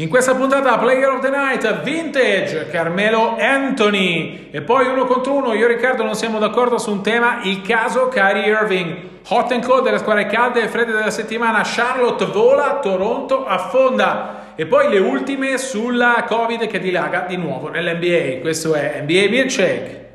In questa puntata Player of the Night Vintage Carmelo Anthony. E poi uno contro uno io e Riccardo non siamo d'accordo su un tema il caso Kyrie Irving. Hot and cold delle squadre calde e fredde della settimana Charlotte vola Toronto affonda. E poi le ultime sulla Covid che dilaga di nuovo nell'NBA questo è NBA Milkshake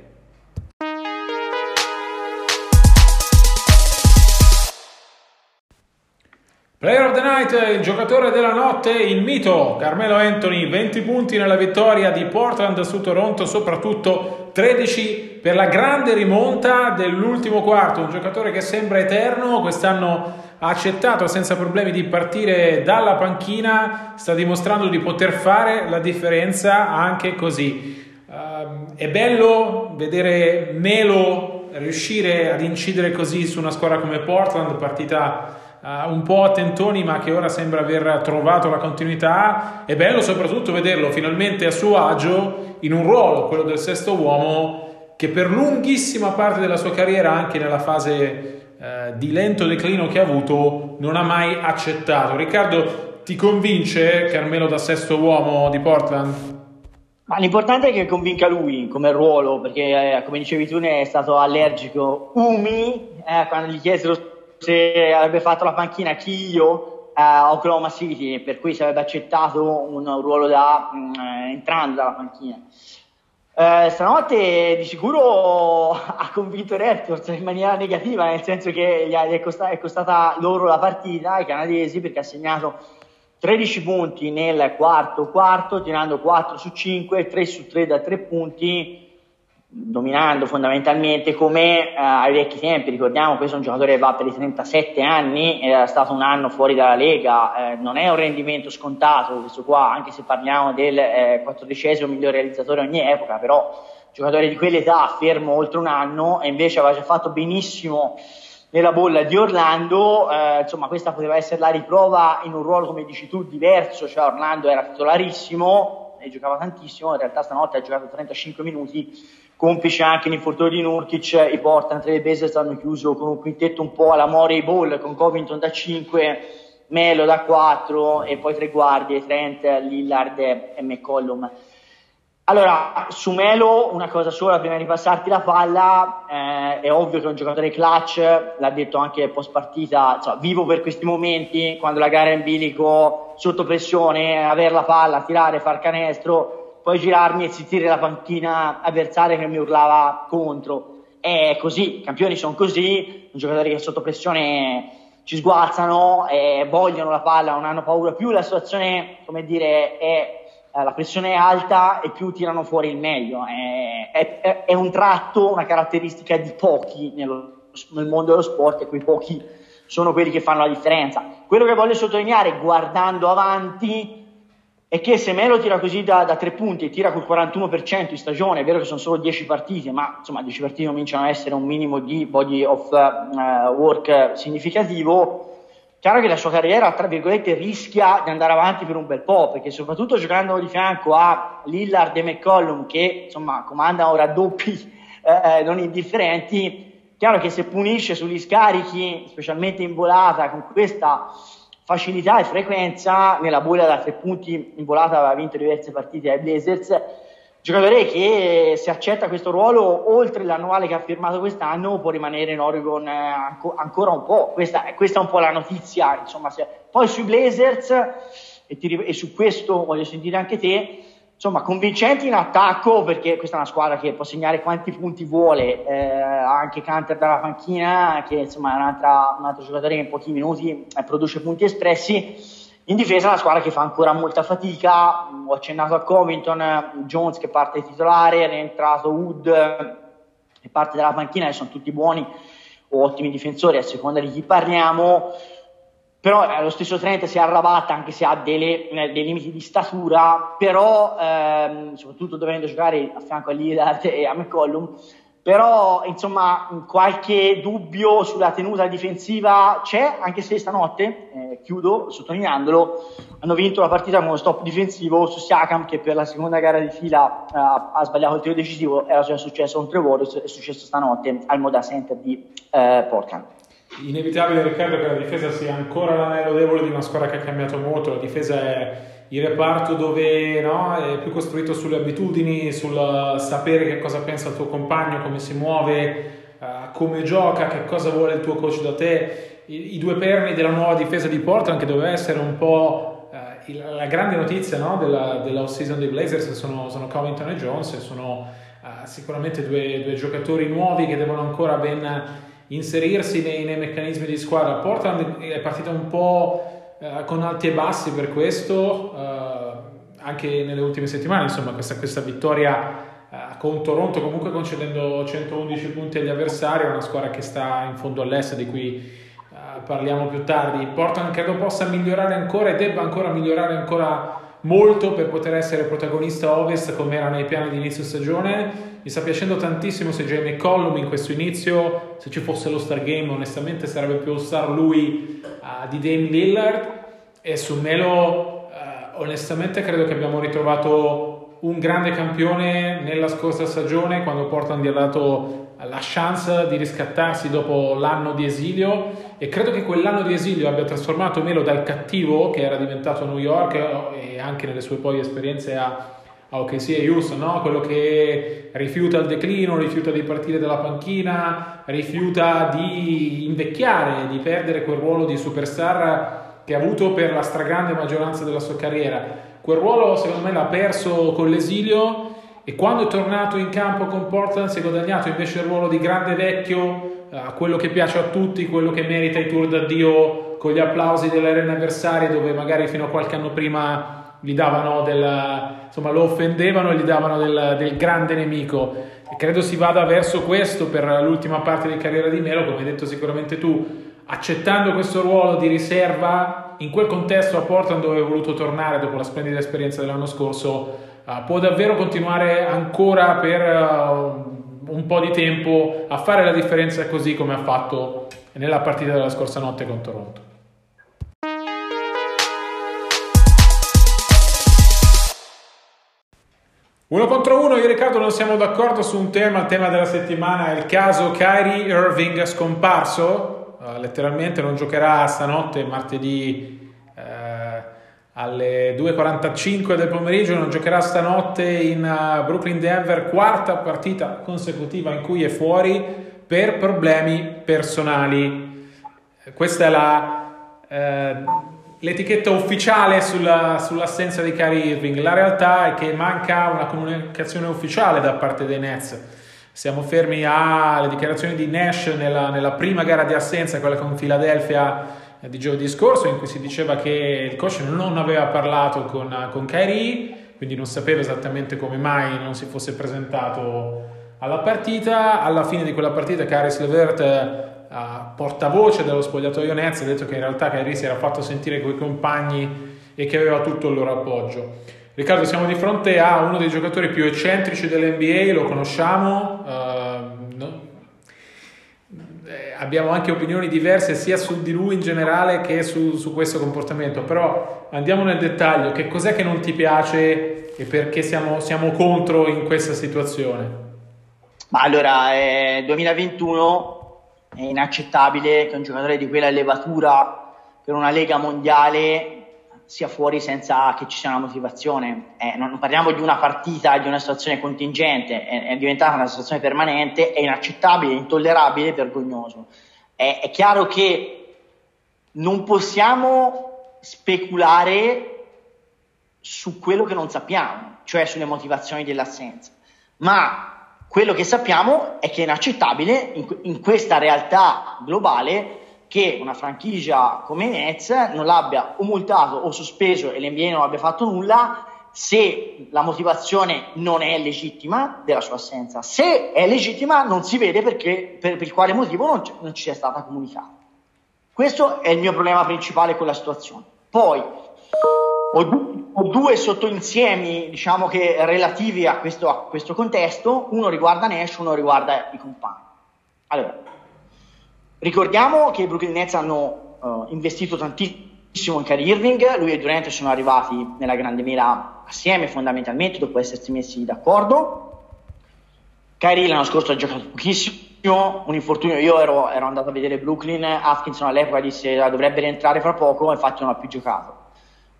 il giocatore della notte, il mito. Carmelo Anthony, 20 punti nella vittoria di Portland su Toronto, soprattutto 13 per la grande rimonta dell'ultimo quarto, un giocatore che sembra eterno, quest'anno ha accettato senza problemi di partire dalla panchina, sta dimostrando di poter fare la differenza anche così. Uh, è bello vedere Melo riuscire ad incidere così su una squadra come Portland, partita uh, un po' a tentoni ma che ora sembra aver trovato la continuità. È bello soprattutto vederlo finalmente a suo agio in un ruolo, quello del sesto uomo, che per lunghissima parte della sua carriera, anche nella fase uh, di lento declino che ha avuto, non ha mai accettato. Riccardo, ti convince Carmelo da sesto uomo di Portland? Ma l'importante è che convinca lui come ruolo, perché eh, come dicevi tu ne è stato allergico Umi eh, quando gli chiesero se avrebbe fatto la panchina chi io a Oklahoma City, per cui si avrebbe accettato un, ruolo da mh, mm, entrando dalla panchina. Eh, stanotte di sicuro ha convinto i Raptors in maniera negativa, nel senso che gli è, costata, è costata loro la partita, ai canadesi, perché ha segnato 13 punti nel quarto quarto, tirando 4 su 5, 3 su 3 da 3 punti dominando fondamentalmente come eh, ai vecchi tempi, ricordiamo questo è un giocatore che va per i 37 anni, era stato un anno fuori dalla Lega, eh, non è un rendimento scontato questo qua, anche se parliamo del eh, quattordicesimo miglior realizzatore ogni epoca, però giocatore di quell'età fermo oltre un anno e invece aveva già fatto benissimo nella bolla di Orlando, eh, insomma questa poteva essere la riprova in un ruolo come dici tu diverso, cioè Orlando era titolarissimo e giocava tantissimo, in realtà stanotte ha giocato 35 minuti complice anche l'infortunio di Nurkic, i Portland Trail Blazers hanno chiuso con un quintetto un po' alla Morey Ball, con Covington da 5, Melo da 4 e poi tre guardie, Trent, Lillard e McCollum. Allora, su Melo una cosa sola prima di passarti la palla, eh, è ovvio che è un giocatore clutch, l'ha detto anche post partita, cioè, vivo per questi momenti, quando la gara è in bilico, sotto pressione, avere la palla, tirare, far canestro, poi girarmi e zittire la panchina avversaria che mi urlava contro. È così, i campioni sono così, i giocatori che sotto pressione ci sguazzano, e vogliono la palla, non hanno paura più, la situazione, come dire, è eh, la pressione è alta e più tirano fuori il meglio. È, è, è un tratto, una caratteristica di pochi nello, nel mondo dello sport e quei pochi sono quelli che fanno la differenza. Quello che voglio sottolineare, guardando avanti, è che se Melo tira così da, da tre punti e tira col 41% in stagione, è vero che sono solo 10 partite, ma insomma 10 partite cominciano a essere un minimo di body of uh, work significativo, chiaro che la sua carriera, tra virgolette, rischia di andare avanti per un bel po', perché soprattutto giocando di fianco a Lillard e McCollum, che insomma comandano raddoppi eh, non indifferenti, chiaro che se punisce sugli scarichi, specialmente in volata, con questa facilità e frequenza nella bolla da tre punti in volata aveva vinto diverse partite ai Blazers. Giocatore che se accetta questo ruolo oltre l'annuale che ha firmato quest'anno può rimanere in Oregon eh, ancora un po' questa, questa, è un po' la notizia insomma, se... poi sui Blazers e, ti, e, su questo voglio sentire anche te insomma, convincenti in attacco perché questa è una squadra che può segnare quanti punti vuole, eh, anche Canter dalla panchina che insomma è un altro giocatore che in pochi minuti eh, produce punti espressi. In difesa una squadra che fa ancora molta fatica, ho accennato a Covington, Jones che parte titolare, è rientrato Wood che parte dalla panchina e sono tutti buoni o ottimi difensori a seconda di chi parliamo però eh, lo stesso Trent si è arrabatta anche se ha delle, eh, dei limiti di statura, però ehm, soprattutto dovendo giocare a fianco a Lillard e a McCollum, però insomma qualche dubbio sulla tenuta difensiva c'è, anche se stanotte, eh, chiudo sottolineandolo, hanno vinto la partita con uno stop difensivo su Siakam che per la seconda gara di fila eh, ha sbagliato il tiro decisivo, era successo contro i Warriors, è successo stanotte al Moda Center di eh, Portland inevitabile Riccardo che la difesa sia ancora l'anello debole di una squadra che ha cambiato molto, la difesa è il reparto dove no, è più costruito sulle abitudini, sul sapere che cosa pensa il tuo compagno, come si muove, uh, come gioca, che cosa vuole il tuo coach da te. I, i due perni della nuova difesa di Portland che doveva essere un po' il, la grande notizia no, della, della season dei Blazers sono, sono Covington e Jones sono uh, sicuramente due, due giocatori nuovi che devono ancora ben inserirsi nei, nei, meccanismi di squadra. Portland è partita un po' eh, con alti e bassi per questo, eh, anche nelle ultime settimane, insomma, questa, questa vittoria eh, con Toronto comunque concedendo 111 punti agli avversari, è una squadra che sta in fondo all'est di cui eh, parliamo più tardi. Portland credo possa migliorare ancora e debba ancora migliorare ancora molto per poter essere protagonista ovest come era nei piani di inizio stagione mi sta piacendo tantissimo se Jamie Collum in questo inizio, se ci fosse lo Star Game, onestamente sarebbe più star lui uh, di Dame Lillard. E su Melo, uh, onestamente, credo che abbiamo ritrovato un grande campione nella scorsa stagione quando Portland gli ha dato la chance di riscattarsi dopo l'anno di esilio e credo che quell'anno di esilio abbia trasformato Melo dal cattivo che era diventato a New York e anche nelle sue poi esperienze a a OKC e Houston, no? quello che rifiuta il declino, rifiuta di partire dalla panchina, rifiuta di invecchiare, di perdere quel ruolo di superstar che ha avuto per la stragrande maggioranza della sua carriera. Quel ruolo secondo me l'ha perso con l'esilio e quando è tornato in campo con Portland si è guadagnato invece il ruolo di grande vecchio, eh, quello che piace a tutti, quello che merita i tour d'addio con gli applausi delle arene avversarie dove magari fino a qualche anno prima gli davano del, insomma, lo offendevano e gli davano del, del, grande nemico. E credo si vada verso questo per l'ultima parte di carriera di Melo, come hai detto sicuramente tu, accettando questo ruolo di riserva in quel contesto a Portland dove è voluto tornare dopo la splendida esperienza dell'anno scorso, uh, può davvero continuare ancora per uh, un po' di tempo a fare la differenza così come ha fatto nella partita della scorsa notte con Toronto. Uno contro uno, io e Riccardo non siamo d'accordo su un tema, il tema della settimana è il caso Kyrie Irving scomparso, uh, letteralmente non giocherà stanotte, martedì uh, alle 2.45 del pomeriggio, non giocherà stanotte in uh, Brooklyn-Denver, quarta partita consecutiva in cui è fuori per problemi personali. Questa è la l'etichetta ufficiale sulla, sull'assenza di Kyrie Irving. La realtà è che manca una comunicazione ufficiale da parte dei Nets. Siamo fermi alle dichiarazioni di Nash nella, nella prima gara di assenza, quella con Philadelphia eh, di giovedì scorso, in cui si diceva che il coach non aveva parlato con, con Kyrie, quindi non sapeva esattamente come mai non si fosse presentato alla partita. Alla fine di quella partita, Caris Levert uh, portavoce dello spogliatoio Nets ha detto che in realtà Kyrie si era fatto sentire coi compagni e che aveva tutto il loro appoggio. Riccardo, siamo di fronte a uno dei giocatori più eccentrici dell'NBA, lo conosciamo, uh, no? eh, abbiamo anche opinioni diverse sia su di lui in generale che su, su, questo comportamento, però andiamo nel dettaglio, che cos'è che non ti piace e perché siamo, siamo contro in questa situazione? Ma allora, eh, 2021 è inaccettabile che un giocatore di quella levatura per una lega mondiale sia fuori senza che ci sia una motivazione. Eh, non parliamo di una partita, di una situazione contingente, è, è diventata una situazione permanente, è inaccettabile, intollerabile, vergognoso. È, è chiaro che non possiamo speculare su quello che non sappiamo cioè sulle motivazioni dell'assenza, ma quello che sappiamo è che è inaccettabile in, in questa realtà globale che una franchigia come Nets non l'abbia o multato o sospeso e l'NBA non abbia fatto nulla se la motivazione non è legittima della sua assenza. Se è legittima non si vede perché, per, per quale motivo non, non ci sia stata comunicata. Questo è il mio problema principale con la situazione. Poi ho, du- ho due sottoinsiemi diciamo che relativi a questo, a questo contesto, uno riguarda Nash, uno riguarda i compagni. Allora, Ricordiamo che i Brooklyn Nets hanno uh, investito tantissimo in Kyrie Irving, lui e Durant sono arrivati nella grande mela assieme fondamentalmente dopo essersi messi d'accordo. Kyrie l'anno scorso ha giocato pochissimo, un infortunio, io ero, ero andato a vedere Brooklyn, Atkinson all'epoca disse che dovrebbe rientrare fra poco, infatti non ha più giocato.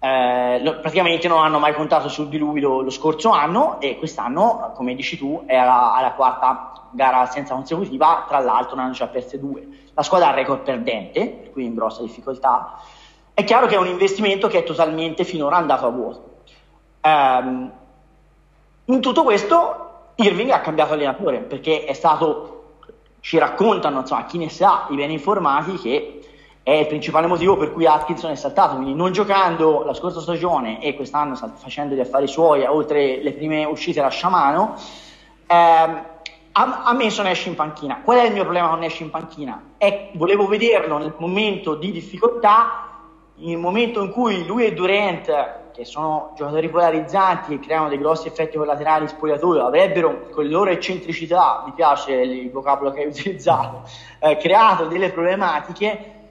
Eh, lo, praticamente non hanno mai contato su di lui lo, lo, scorso anno e quest'anno, come dici tu, è alla, alla quarta gara senza consecutiva, tra l'altro ne hanno già perse due. La squadra ha il record perdente, per cui in grossa difficoltà. È chiaro che è un investimento che è totalmente finora andato a vuoto. Um, in tutto questo Irving ha cambiato allenatore perché è stato, ci raccontano, insomma, chi ne sa, i ben informati, che è il principale motivo per cui Atkinson è saltato, quindi non giocando la scorsa stagione e quest'anno facendo gli affari suoi, oltre le prime uscite da Sciamano, ehm, ha, ha, messo Nash in panchina. Qual è il mio problema con Nash in panchina? È, volevo vederlo nel momento di difficoltà, nel momento in cui lui e Durant, che sono giocatori polarizzanti e creano dei grossi effetti collaterali spogliatoio, avrebbero con le loro eccentricità, mi piace il vocabolo che hai utilizzato, eh, creato delle problematiche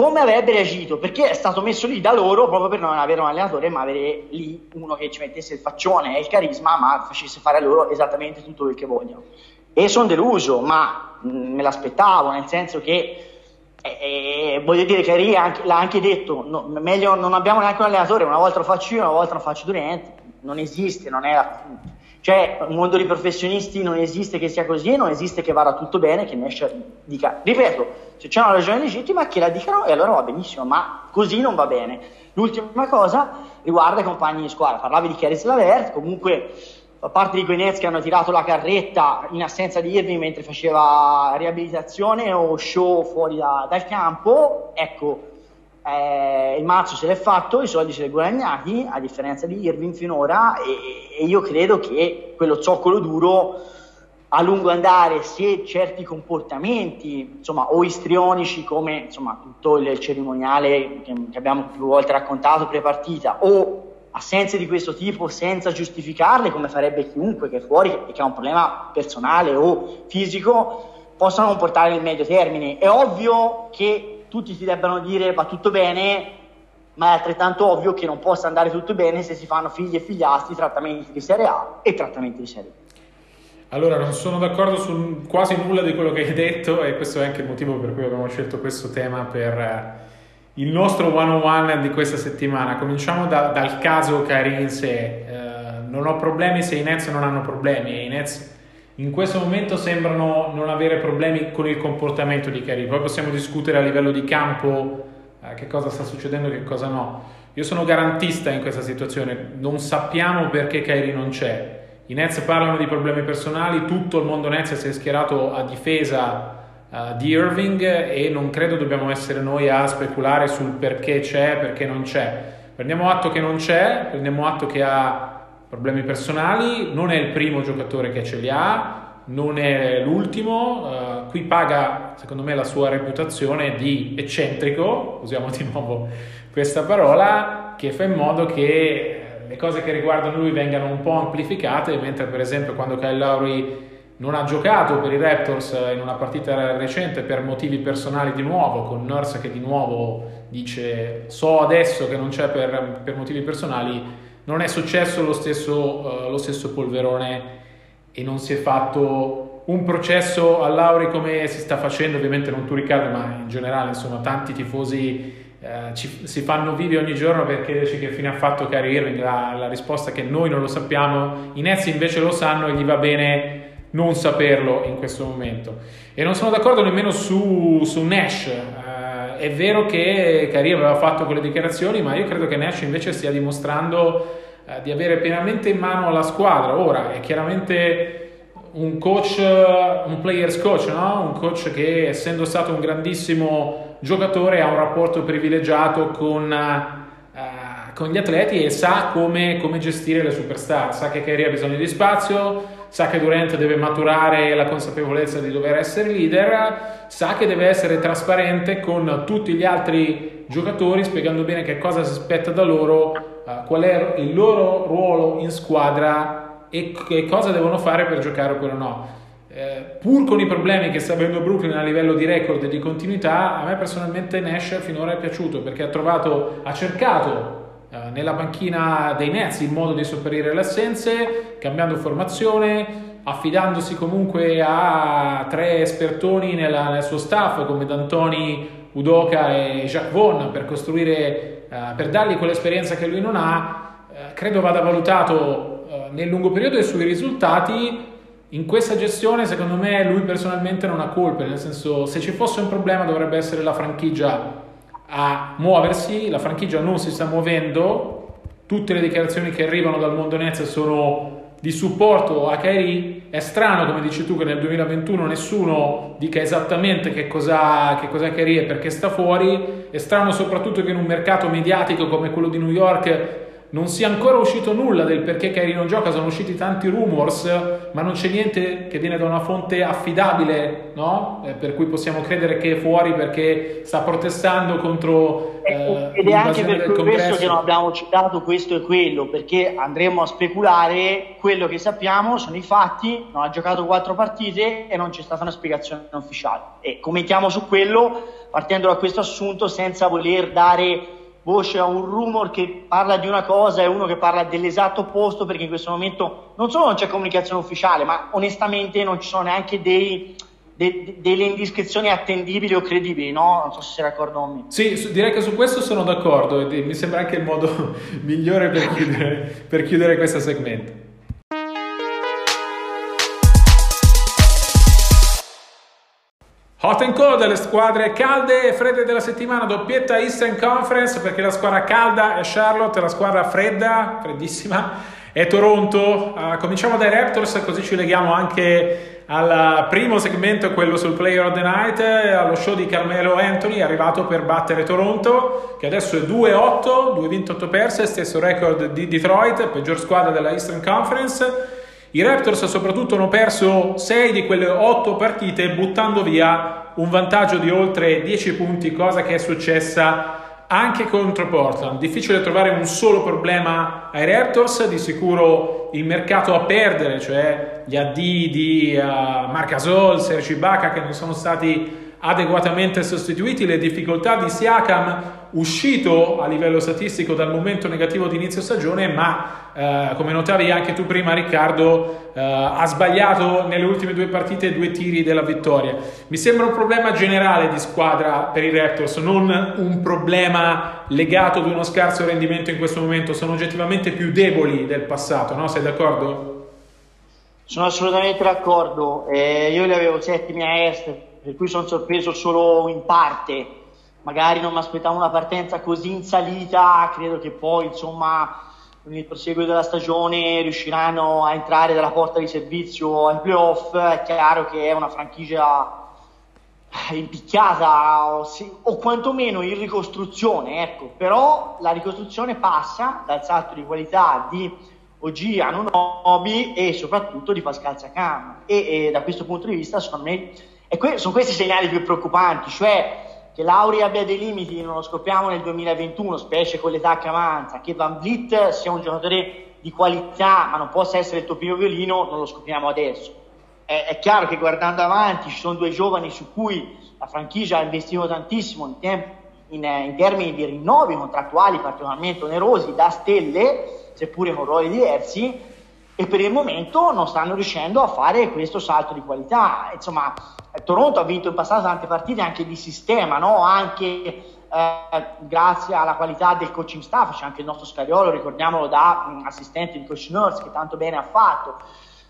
come avrebbe reagito? Perché è stato messo lì da loro proprio per non avere un allenatore, ma avere lì uno che ci mettesse il faccione e il carisma, ma facesse fare a loro esattamente tutto quel che vogliono. E sono deluso, ma me l'aspettavo, nel senso che eh, eh, voglio dire che Ria anche, l'ha anche detto, no, meglio non abbiamo neanche un allenatore, una volta lo faccio io, una volta lo faccio Durant, non esiste, non è la, cioè, un mondo di professionisti non esiste che sia così, non esiste che vada tutto bene, che Nash dica, ripeto, se c'è una ragione legittima che la dicano e allora va benissimo, ma così non va bene. L'ultima cosa riguarda i compagni di squadra, parlavi di Caris Lavert, comunque fa parte di quei Nets che hanno tirato la carretta in assenza di Irving mentre faceva riabilitazione o show fuori da, dal campo, ecco, eh, il mazzo se l'è fatto, i soldi se li ha guadagnati, a differenza di Irving finora, e, e, io credo che quello zoccolo duro a lungo andare, se certi comportamenti, insomma, o istrionici come insomma, tutto il cerimoniale che, che abbiamo più volte raccontato pre-partita, o assenze di questo tipo senza giustificarle, come farebbe chiunque che è fuori e che ha un problema personale o fisico, possano comportare il medio termine. È ovvio che tutti ti debbano dire va tutto bene, ma è altrettanto ovvio che non possa andare tutto bene se si fanno figli e figliastri, trattamenti di serie A e trattamenti di serie B. Allora, non sono d'accordo su quasi nulla di quello che hai detto e questo è anche il motivo per cui abbiamo scelto questo tema per eh, il nostro one-on-one di questa settimana. Cominciamo da, dal caso Karim in. Uh, non ho problemi se i Nets non hanno problemi e i Nets in questo momento sembrano non avere problemi con il comportamento di Karim. Poi possiamo discutere a livello di campo eh, che cosa sta succedendo e che cosa no. Io sono garantista in questa situazione, non sappiamo perché Kairi non c'è. I Nets parlano di problemi personali, tutto il mondo Nets si è schierato a difesa uh, di Irving e non credo dobbiamo essere noi a speculare sul perché c'è, perché non c'è. Prendiamo atto che non c'è, prendiamo atto che ha problemi personali, non è il primo giocatore che ce li ha, non è l'ultimo, uh, qui paga secondo me la sua reputazione di eccentrico, usiamo di nuovo questa parola, che fa in modo che le cose che riguardano lui vengano un po' amplificate, mentre per esempio quando Kyle Lowry non ha giocato per i Raptors in una partita recente per motivi personali di nuovo, con Nurse che di nuovo dice so adesso che non c'è per, per motivi personali, non è successo lo stesso, uh, lo stesso polverone e non si è fatto un processo a Lauri come si sta facendo, ovviamente non tu Riccardo, ma in generale, insomma, tanti tifosi eh, ci, si fanno vivi ogni giorno per chiederci che fine ha fatto Kyrie Irving, la, la risposta è che noi non lo sappiamo, i Nets invece lo sanno e gli va bene non saperlo in questo momento. E non sono d'accordo nemmeno su, su Nash, eh, è vero che Kyrie aveva fatto quelle dichiarazioni, ma io credo che Nash invece stia dimostrando eh, di avere pienamente in mano la squadra. Ora è chiaramente un coach, un players coach, no? un coach che essendo stato un grandissimo giocatore ha un rapporto privilegiato con, uh, con gli atleti e sa come, come, gestire le superstar, sa che Kyrie ha bisogno di spazio, sa che Durant deve maturare la consapevolezza di dover essere leader, sa che deve essere trasparente con tutti gli altri giocatori spiegando bene che cosa si aspetta da loro, uh, qual è il loro ruolo in squadra e, e cosa devono fare per giocare oppure no. Eh, pur con i problemi che sta avendo Brooklyn a livello di record e di continuità, a me personalmente Nash finora è piaciuto perché ha trovato, ha cercato nella panchina dei Nets il modo di sopperire le assenze, cambiando formazione, affidandosi comunque a tre espertoni nella, nel suo staff come D'Antoni, Udoka e Jacques Vaughan per costruire, eh, per dargli quell'esperienza che lui non ha, eh, credo vada valutato eh, nel lungo periodo e sui risultati. In questa gestione secondo me lui personalmente non ha colpe, nel senso se ci fosse un problema dovrebbe essere la franchigia a muoversi, la franchigia non si sta muovendo, tutte le dichiarazioni che arrivano dal mondo Nets sono di supporto a Kairi, è strano come dici tu che nel 2021 nessuno dica esattamente che cosa, che cosa Kairi e perché sta fuori, è strano soprattutto che in un mercato mediatico come quello di New York non sia ancora uscito nulla del perché Kyrie non gioca, sono usciti tanti rumors, ma non c'è niente che viene da una fonte affidabile, no? eh, per cui possiamo credere che è fuori perché sta protestando contro eh, ed è anche per questo che non abbiamo citato questo e quello, perché andremo a speculare, quello che sappiamo sono i fatti, non ha giocato quattro partite e non c'è stata una spiegazione ufficiale. E commentiamo su quello partendo da questo assunto senza voler dare voce a un rumor che parla di una cosa e uno che parla dell'esatto opposto perché in questo momento non solo non c'è comunicazione ufficiale ma onestamente non ci sono neanche dei, de, delle indiscrezioni attendibili o credibili no? non so se sei d'accordo con me sì direi che su questo sono d'accordo e mi sembra anche il modo migliore per chiudere, per chiudere questo segmento Hot and cold, le squadre calde e fredde della settimana, doppietta Eastern Conference perché la squadra calda è Charlotte, la squadra fredda, freddissima, è Toronto. Uh, cominciamo dai Raptors così ci leghiamo anche al primo segmento, quello sul Player of the Night, allo show di Carmelo Anthony, arrivato per battere Toronto, che adesso è 2-8, 2 vinto 8 perse, stesso record di Detroit, peggior squadra della Eastern Conference. I Raptors soprattutto hanno perso 6 di quelle 8 partite buttando via un vantaggio di oltre 10 punti, cosa che è successa anche contro Portland. Difficile trovare un solo problema ai Raptors, di sicuro il mercato a perdere, cioè gli AD di uh, Marc Gasol, Sergi Baca che non sono stati adeguatamente sostituiti, le difficoltà di Siakam uscito a livello statistico dal momento negativo di inizio stagione, ma eh, come notavi anche tu prima Riccardo, eh, ha sbagliato nelle ultime due partite due tiri della vittoria. Mi sembra un problema generale di squadra per i Raptors, non un problema legato ad uno scarso rendimento in questo momento, sono oggettivamente più deboli del passato, no? Sei d'accordo? Sono assolutamente d'accordo, eh, io li avevo settimi a est, per cui sono sorpreso solo in parte. Magari non mi aspettavo una partenza così in salita, credo che poi insomma nel proseguo della stagione riusciranno a entrare dalla porta di servizio ai playoff. È chiaro che è una franchigia impicchiata o, sì, o quantomeno in ricostruzione, ecco. però la ricostruzione passa dal salto di qualità di OG Anunobi e soprattutto di Pascal Siakam e, e da questo punto di vista secondo me e que- sono questi i segnali più preoccupanti, cioè che Lauri abbia dei limiti, non lo scopriamo nel 2021, specie con l'età che avanza, che Van Vliet sia un giocatore di qualità, ma non possa essere il tuo primo violino, non lo scopriamo adesso. È, è chiaro che guardando avanti ci sono due giovani su cui la franchigia ha investito tantissimo in, temp- in, in termini di rinnovi contrattuali particolarmente onerosi da stelle, seppure con ruoli diversi, e per il momento non stanno riuscendo a fare questo salto di qualità. Insomma, Toronto ha vinto in passato tante partite anche di sistema, no? anche eh, grazie alla qualità del coaching staff, c'è anche il nostro Scariolo, ricordiamolo da mh, assistente di coach Nurse che tanto bene ha fatto.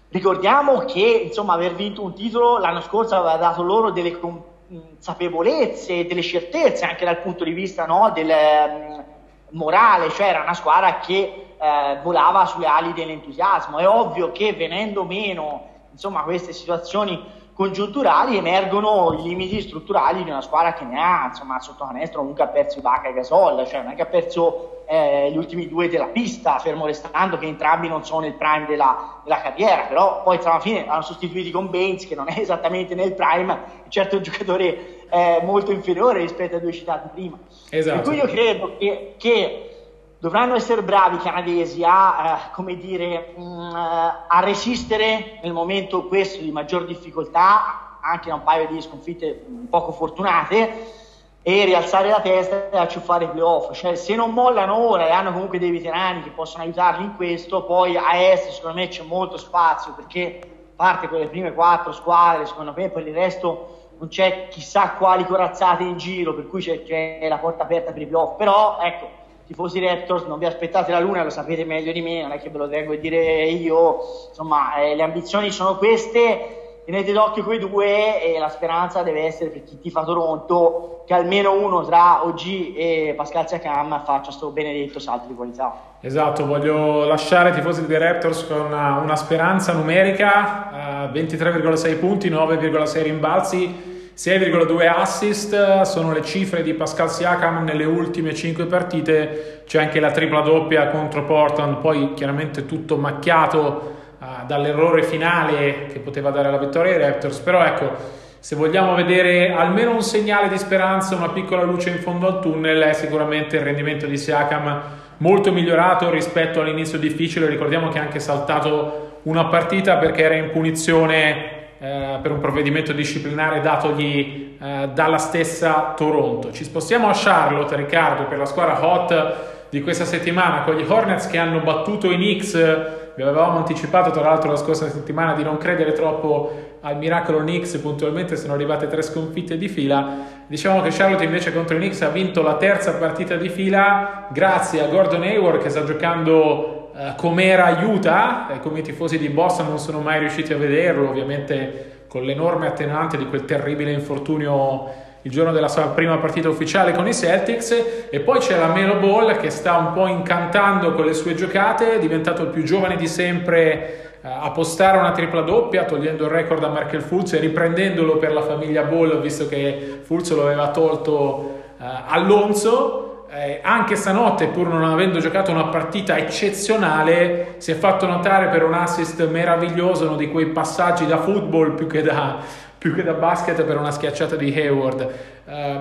Ricordiamo che insomma, aver vinto un titolo l'anno scorso aveva dato loro delle consapevolezze, delle certezze anche dal punto di vista no, del, morale, cioè era una squadra che eh, volava sulle ali dell'entusiasmo. È ovvio che venendo meno insomma, queste situazioni congiunturali emergono i limiti strutturali di una squadra che ne ha, insomma, sotto canestro comunque ha perso Ibaka e Gasol, cioè non è che ha perso eh, gli ultimi due della pista, fermo restando che entrambi non sono nel prime della, della carriera, però poi tra la fine hanno sostituiti con Baines che non è esattamente nel prime, certo un giocatore eh, molto inferiore rispetto ai due citati prima. Esatto. Per cui io credo che, che dovranno essere bravi i canadesi a, eh, dire, mh, mm, a resistere nel momento questo di maggior difficoltà, anche da un paio di sconfitte poco fortunate, e rialzare la testa e acciuffare i playoff. Cioè, se non mollano ora e hanno comunque dei veterani che possono aiutarli in questo, poi a est secondo me c'è molto spazio perché parte con le prime quattro squadre, secondo me, per il resto non c'è chissà quali corazzate in giro, per cui c'è, c'è la porta aperta per i playoff. Però, ecco, tifosi Raptors, non vi aspettate la luna, lo sapete meglio di me, non è che ve lo vengo a dire io, insomma eh, le ambizioni sono queste, tenete d'occhio quei due e la speranza deve essere per chi tifa Toronto che almeno uno tra OG e Pascal Siakam faccia questo benedetto salto di qualità. Esatto, voglio lasciare i tifosi dei Raptors con una, una speranza numerica, eh, 23,6 punti, 9,6 rimbalzi, 6,2 assist sono le cifre di Pascal Siakam nelle ultime 5 partite, c'è anche la tripla doppia contro Portland, poi chiaramente tutto macchiato uh, dall'errore finale che poteva dare la vittoria ai Raptors, però ecco, se vogliamo vedere almeno un segnale di speranza, una piccola luce in fondo al tunnel, è sicuramente il rendimento di Siakam molto migliorato rispetto all'inizio difficile, ricordiamo che ha anche saltato una partita perché era in punizione eh, per un provvedimento disciplinare datogli eh, dalla stessa Toronto. Ci spostiamo a Charlotte, Riccardo, per la squadra hot di questa settimana con gli Hornets che hanno battuto i Knicks. Vi avevamo anticipato tra l'altro la scorsa settimana di non credere troppo al miracolo Knicks, puntualmente sono arrivate tre sconfitte di fila. Diciamo che Charlotte invece contro i Knicks ha vinto la terza partita di fila grazie a Gordon Hayward che sta giocando eh, com'era aiuta, eh, come i tifosi di Boston non sono mai riusciti a vederlo, ovviamente con l'enorme attenuante di quel terribile infortunio il giorno della sua prima partita ufficiale con i Celtics e poi c'è la Melo Ball che sta un po' incantando con le sue giocate, è diventato il più giovane di sempre eh, a postare una tripla doppia, togliendo il record a Markel Fulz e riprendendolo per la famiglia Ball, visto che Fulz lo aveva tolto uh, Alonso eh, anche stanotte, pur non avendo giocato una partita eccezionale, si è fatto notare per un assist meraviglioso, uno di quei passaggi da football più che da, più che da basket per una schiacciata di Hayward. Eh,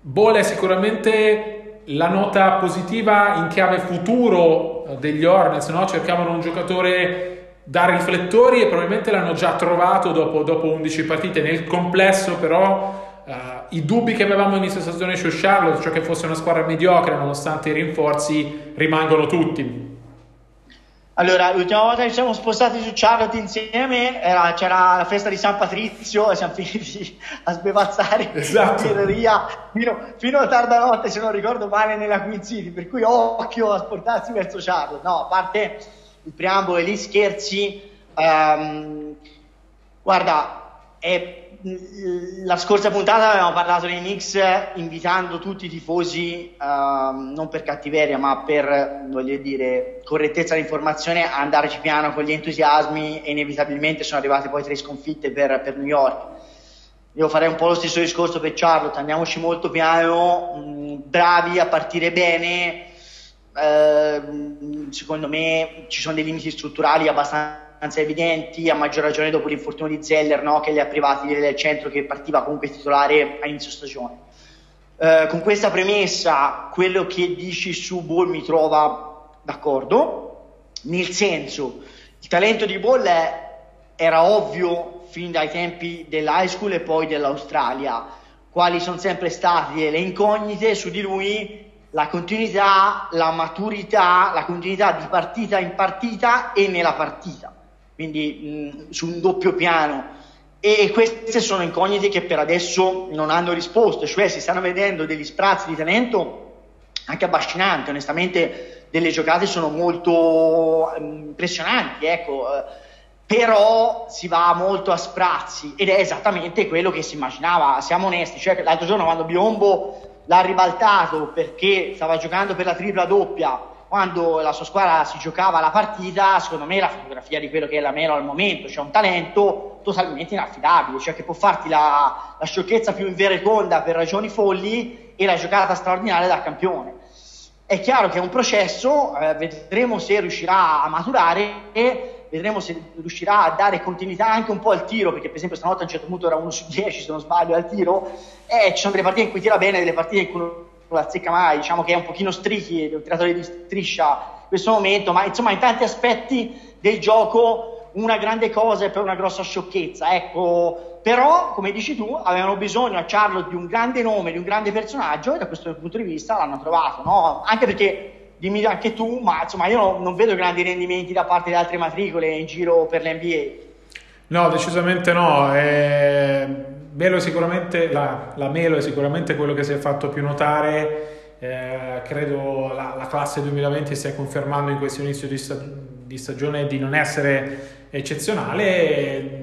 Ball è sicuramente la nota positiva in chiave futuro degli Hornets, no? cercavano un giocatore da riflettori e probabilmente l'hanno già trovato dopo, dopo 11 partite. Nel complesso però Uh, I dubbi che avevamo inizio stagione su Charlotte, cioè che fosse una squadra mediocre nonostante i rinforzi, rimangono tutti. Allora, l'ultima volta che ci siamo spostati su Charlotte insieme era, c'era la festa di San Patrizio e siamo finiti a sbevazzare esatto. in birreria fino, fino, a tarda notte, se non ricordo male, nella Queen City. Per cui occhio a sportarsi verso Charlotte. No, a parte il preambolo e gli scherzi, um, guarda, è la scorsa puntata avevamo parlato dei Knicks invitando tutti i tifosi, uh, non per cattiveria, ma per voglio dire, correttezza di informazione, a andarci piano con gli entusiasmi e inevitabilmente sono arrivate poi tre sconfitte per, per New York. Io farei un po' lo stesso discorso per Charlotte, andiamoci molto piano, mh, bravi a partire bene, uh, secondo me ci sono dei limiti strutturali abbastanza evidenti, a maggior ragione dopo l'infortunio di Zeller no? che li ha privati del centro che partiva comunque titolare a inizio stagione. Eh, con questa premessa, quello che dici su Ball mi trova d'accordo, nel senso, il talento di Ball è, era ovvio fin dai tempi dell'high school e poi dell'Australia. Quali sono sempre state le incognite su di lui? La continuità, la maturità, la continuità di partita in partita e nella partita quindi mh, su un doppio piano. E queste sono incognite che per adesso non hanno risposto, cioè si stanno vedendo degli sprazzi di talento anche abbascinanti, onestamente delle giocate sono molto impressionanti, ecco, eh, però si va molto a sprazzi ed è esattamente quello che si immaginava, siamo onesti, cioè l'altro giorno quando Biombo l'ha ribaltato perché stava giocando per la tripla doppia quando la sua squadra si giocava la partita, secondo me la fotografia di quello che è la Melo al momento, cioè un talento totalmente inaffidabile, cioè che può farti la, la sciocchezza più invereconda per ragioni folli e la giocata straordinaria da campione. È chiaro che è un processo, eh, vedremo se riuscirà a maturare e vedremo se riuscirà a dare continuità anche un po' al tiro, perché per esempio stanotte a un certo punto era 1 su 10 se non sbaglio al tiro, e ci sono delle partite in cui tira bene, delle partite in cui non la azzecca mai, diciamo che è un pochino strichi, è un tiratore di striscia in questo momento, ma insomma in tanti aspetti del gioco una grande cosa e poi una grossa sciocchezza, ecco, però come dici tu avevano bisogno a Charlotte di un grande nome, di un grande personaggio e da questo punto di vista l'hanno trovato, no? Anche perché dimmi anche tu, ma insomma io non, non vedo grandi rendimenti da parte di altre matricole in giro per l'NBA. No, decisamente no. Eh, Melo la, la, Melo è sicuramente quello che si è fatto più notare. Eh, credo la, la, classe 2020 stia confermando in questo inizio di, sta, di stagione di non essere eccezionale.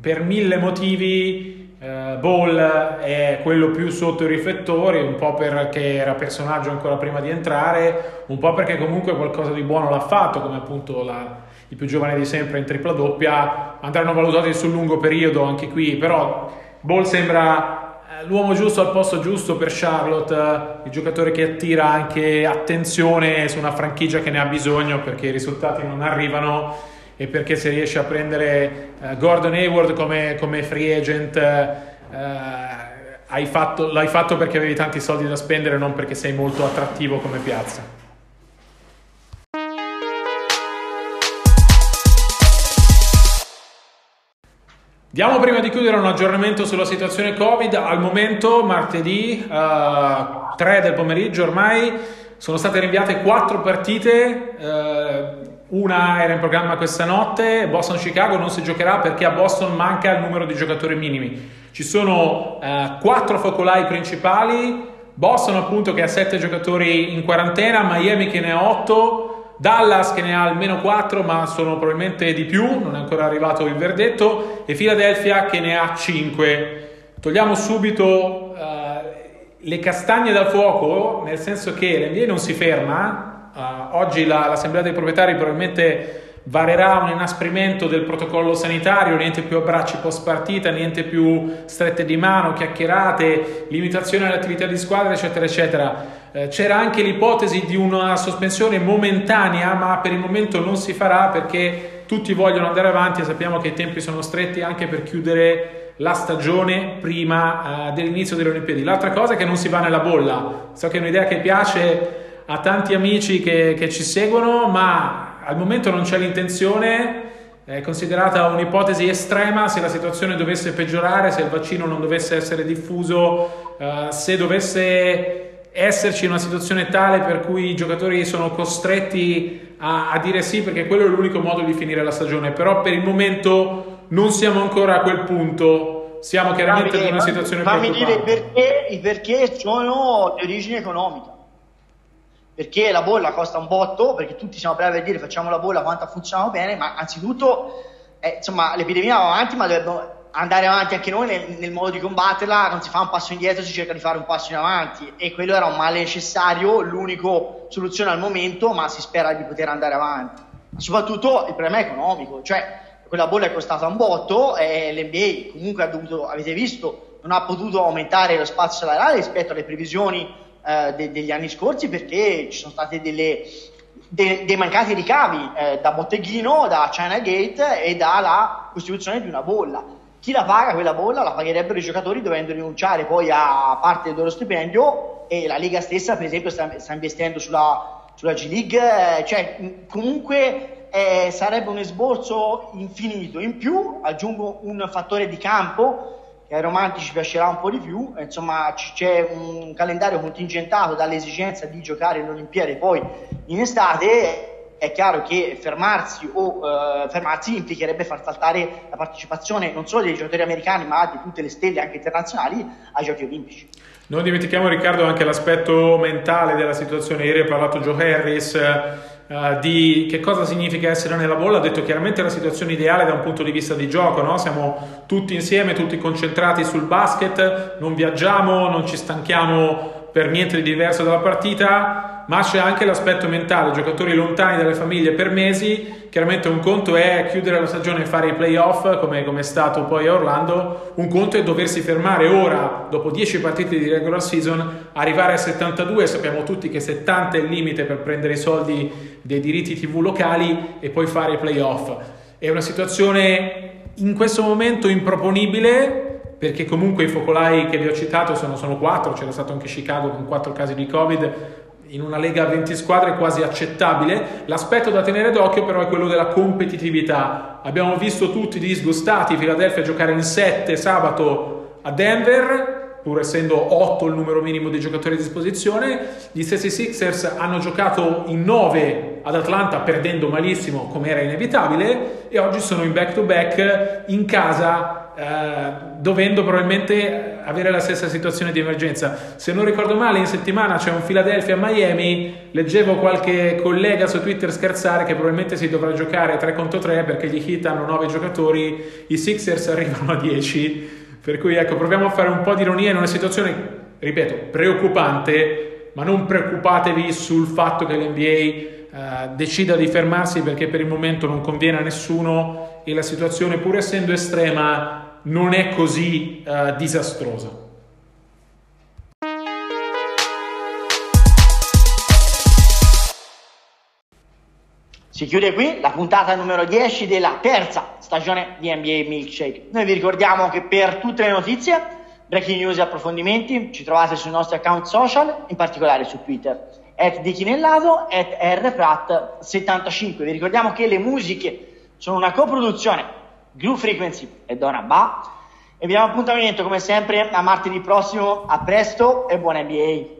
Per mille motivi Uh, Ball è quello più sotto i riflettori, un po' perché era personaggio ancora prima di entrare, un po' perché comunque qualcosa di buono l'ha fatto, come appunto la, i più giovani di sempre in tripla doppia, andranno valutati sul lungo periodo anche qui, però Ball sembra eh, l'uomo giusto al posto giusto per Charlotte, il giocatore che attira anche attenzione su una franchigia che ne ha bisogno perché i risultati non arrivano e perché se riesce a prendere uh, Gordon Hayward come, come free agent uh, hai fatto, l'hai fatto perché avevi tanti soldi da spendere non perché sei molto attrattivo come piazza Diamo prima di chiudere un aggiornamento sulla situazione Covid. Al momento, martedì uh, 3 del pomeriggio ormai, sono state rinviate quattro partite. Uh, una era in programma questa notte, Boston-Chicago non si giocherà perché a Boston manca il numero di giocatori minimi. Ci sono eh, quattro focolai principali, Boston appunto che ha sette giocatori in quarantena, Miami che ne ha otto, Dallas che ne ha almeno quattro ma sono probabilmente di più, non è ancora arrivato il verdetto, e Philadelphia che ne ha cinque. Togliamo subito eh, le castagne dal fuoco, nel senso che l'NBA non si ferma, Uh, oggi la, l'assemblea dei proprietari probabilmente varerà un inasprimento del protocollo sanitario, niente più abbracci post partita, niente più strette di mano, chiacchierate, limitazione alle attività di squadra, eccetera, eccetera. Eh, c'era anche l'ipotesi di una sospensione momentanea, ma per il momento non si farà perché tutti vogliono andare avanti e sappiamo che i tempi sono stretti anche per chiudere la stagione prima uh, dell'inizio delle Olimpiadi. L'altra cosa è che non si va nella bolla. So che è un'idea che piace ha tanti amici che, che ci seguono, ma al momento non c'è l'intenzione è considerata un'ipotesi estrema se la situazione dovesse peggiorare, se il vaccino non dovesse essere diffuso, uh, se dovesse esserci una situazione tale per cui i giocatori sono costretti a, a, dire sì perché quello è l'unico modo di finire la stagione, però per il momento non siamo ancora a quel punto, siamo chiaramente in una situazione fammi. Fammi dire perché, i perché sono di origine economica. Perché la bolla costa un botto, perché tutti siamo bravi a dire facciamo la bolla quanto funziona bene, ma anzitutto eh, insomma, l'epidemia va avanti, ma dobbiamo andare avanti anche noi nel, nel, modo di combatterla, non si fa un passo indietro, si cerca di fare un passo in avanti e quello era un male necessario, l'unica soluzione al momento, ma si spera di poter andare avanti. Soprattutto il problema è economico, cioè quella bolla è costata un botto e l'NBA comunque ha dovuto, avete visto, non ha potuto aumentare lo spazio salariale rispetto alle previsioni eh, de- degli anni scorsi perché ci sono stati delle, de- dei mancati ricavi eh, da botteghino, da China Gate e dalla costituzione di una bolla. Chi la paga quella bolla? La pagherebbero i giocatori dovendo rinunciare poi a parte del loro stipendio e la Lega stessa per esempio sta, sta investendo sulla, sulla G League, eh, cioè comunque eh, sarebbe un esborso infinito. In più aggiungo un fattore di campo che ai romantici piacerà un po' di più, insomma c'è un calendario contingentato dall'esigenza di giocare le Olimpiadi poi in estate, è chiaro che fermarsi o eh, fermarsi implicherebbe far saltare la partecipazione non solo dei giocatori americani ma di tutte le stelle anche internazionali ai giochi olimpici. Non dimentichiamo Riccardo anche l'aspetto mentale della situazione, ieri ha parlato Joe Harris uh, di che cosa significa essere nella bolla, ha detto chiaramente la situazione ideale da un punto di vista di gioco, no? siamo tutti insieme, tutti concentrati sul basket, non viaggiamo, non ci stanchiamo per niente di diverso dalla partita, ma c'è anche l'aspetto mentale, giocatori lontani dalle famiglie per mesi, chiaramente un conto è chiudere la stagione e fare i playoff come, come è stato poi a Orlando, un conto è doversi fermare ora, dopo 10 partite di regular season, arrivare a 72, sappiamo tutti che 70 è il limite per prendere i soldi dei diritti tv locali e poi fare i playoff. È una situazione in questo momento improponibile perché comunque i focolai che vi ho citato sono, sono quattro, c'era stato anche Chicago con quattro casi di Covid, in una lega a 20 squadre quasi accettabile. L'aspetto da tenere d'occhio però è quello della competitività. Abbiamo visto tutti disgustati Philadelphia giocare in 7 sabato a Denver, pur essendo 8 il numero minimo di giocatori a disposizione. Gli stessi Sixers hanno giocato in 9 ad Atlanta perdendo malissimo come era inevitabile e oggi sono in back to back in casa eh, dovendo probabilmente avere la stessa situazione di emergenza. Se non ricordo male, in settimana c'è un Philadelphia-Miami. Leggevo qualche collega su Twitter scherzare che probabilmente si dovrà giocare 3 contro 3 perché gli Heat hanno 9 giocatori, i Sixers arrivano a 10. Per cui ecco, proviamo a fare un po' di ironia in una situazione, ripeto, preoccupante, ma non preoccupatevi sul fatto che l'NBA Uh, decida di fermarsi perché per il momento non conviene a nessuno e la situazione pur essendo estrema non è così uh, disastrosa. Si chiude qui la puntata numero 10 della terza stagione di NBA Milkshake. Noi vi ricordiamo che per tutte le notizie, breaking news e approfondimenti ci trovate sui nostri account social, in particolare su Twitter, at dichinellato, at rprat75. Vi ricordiamo che le musiche sono una coproduzione Glue Frequency e Donna Ba. E vi diamo appuntamento come sempre a martedì prossimo. A presto e buona NBA!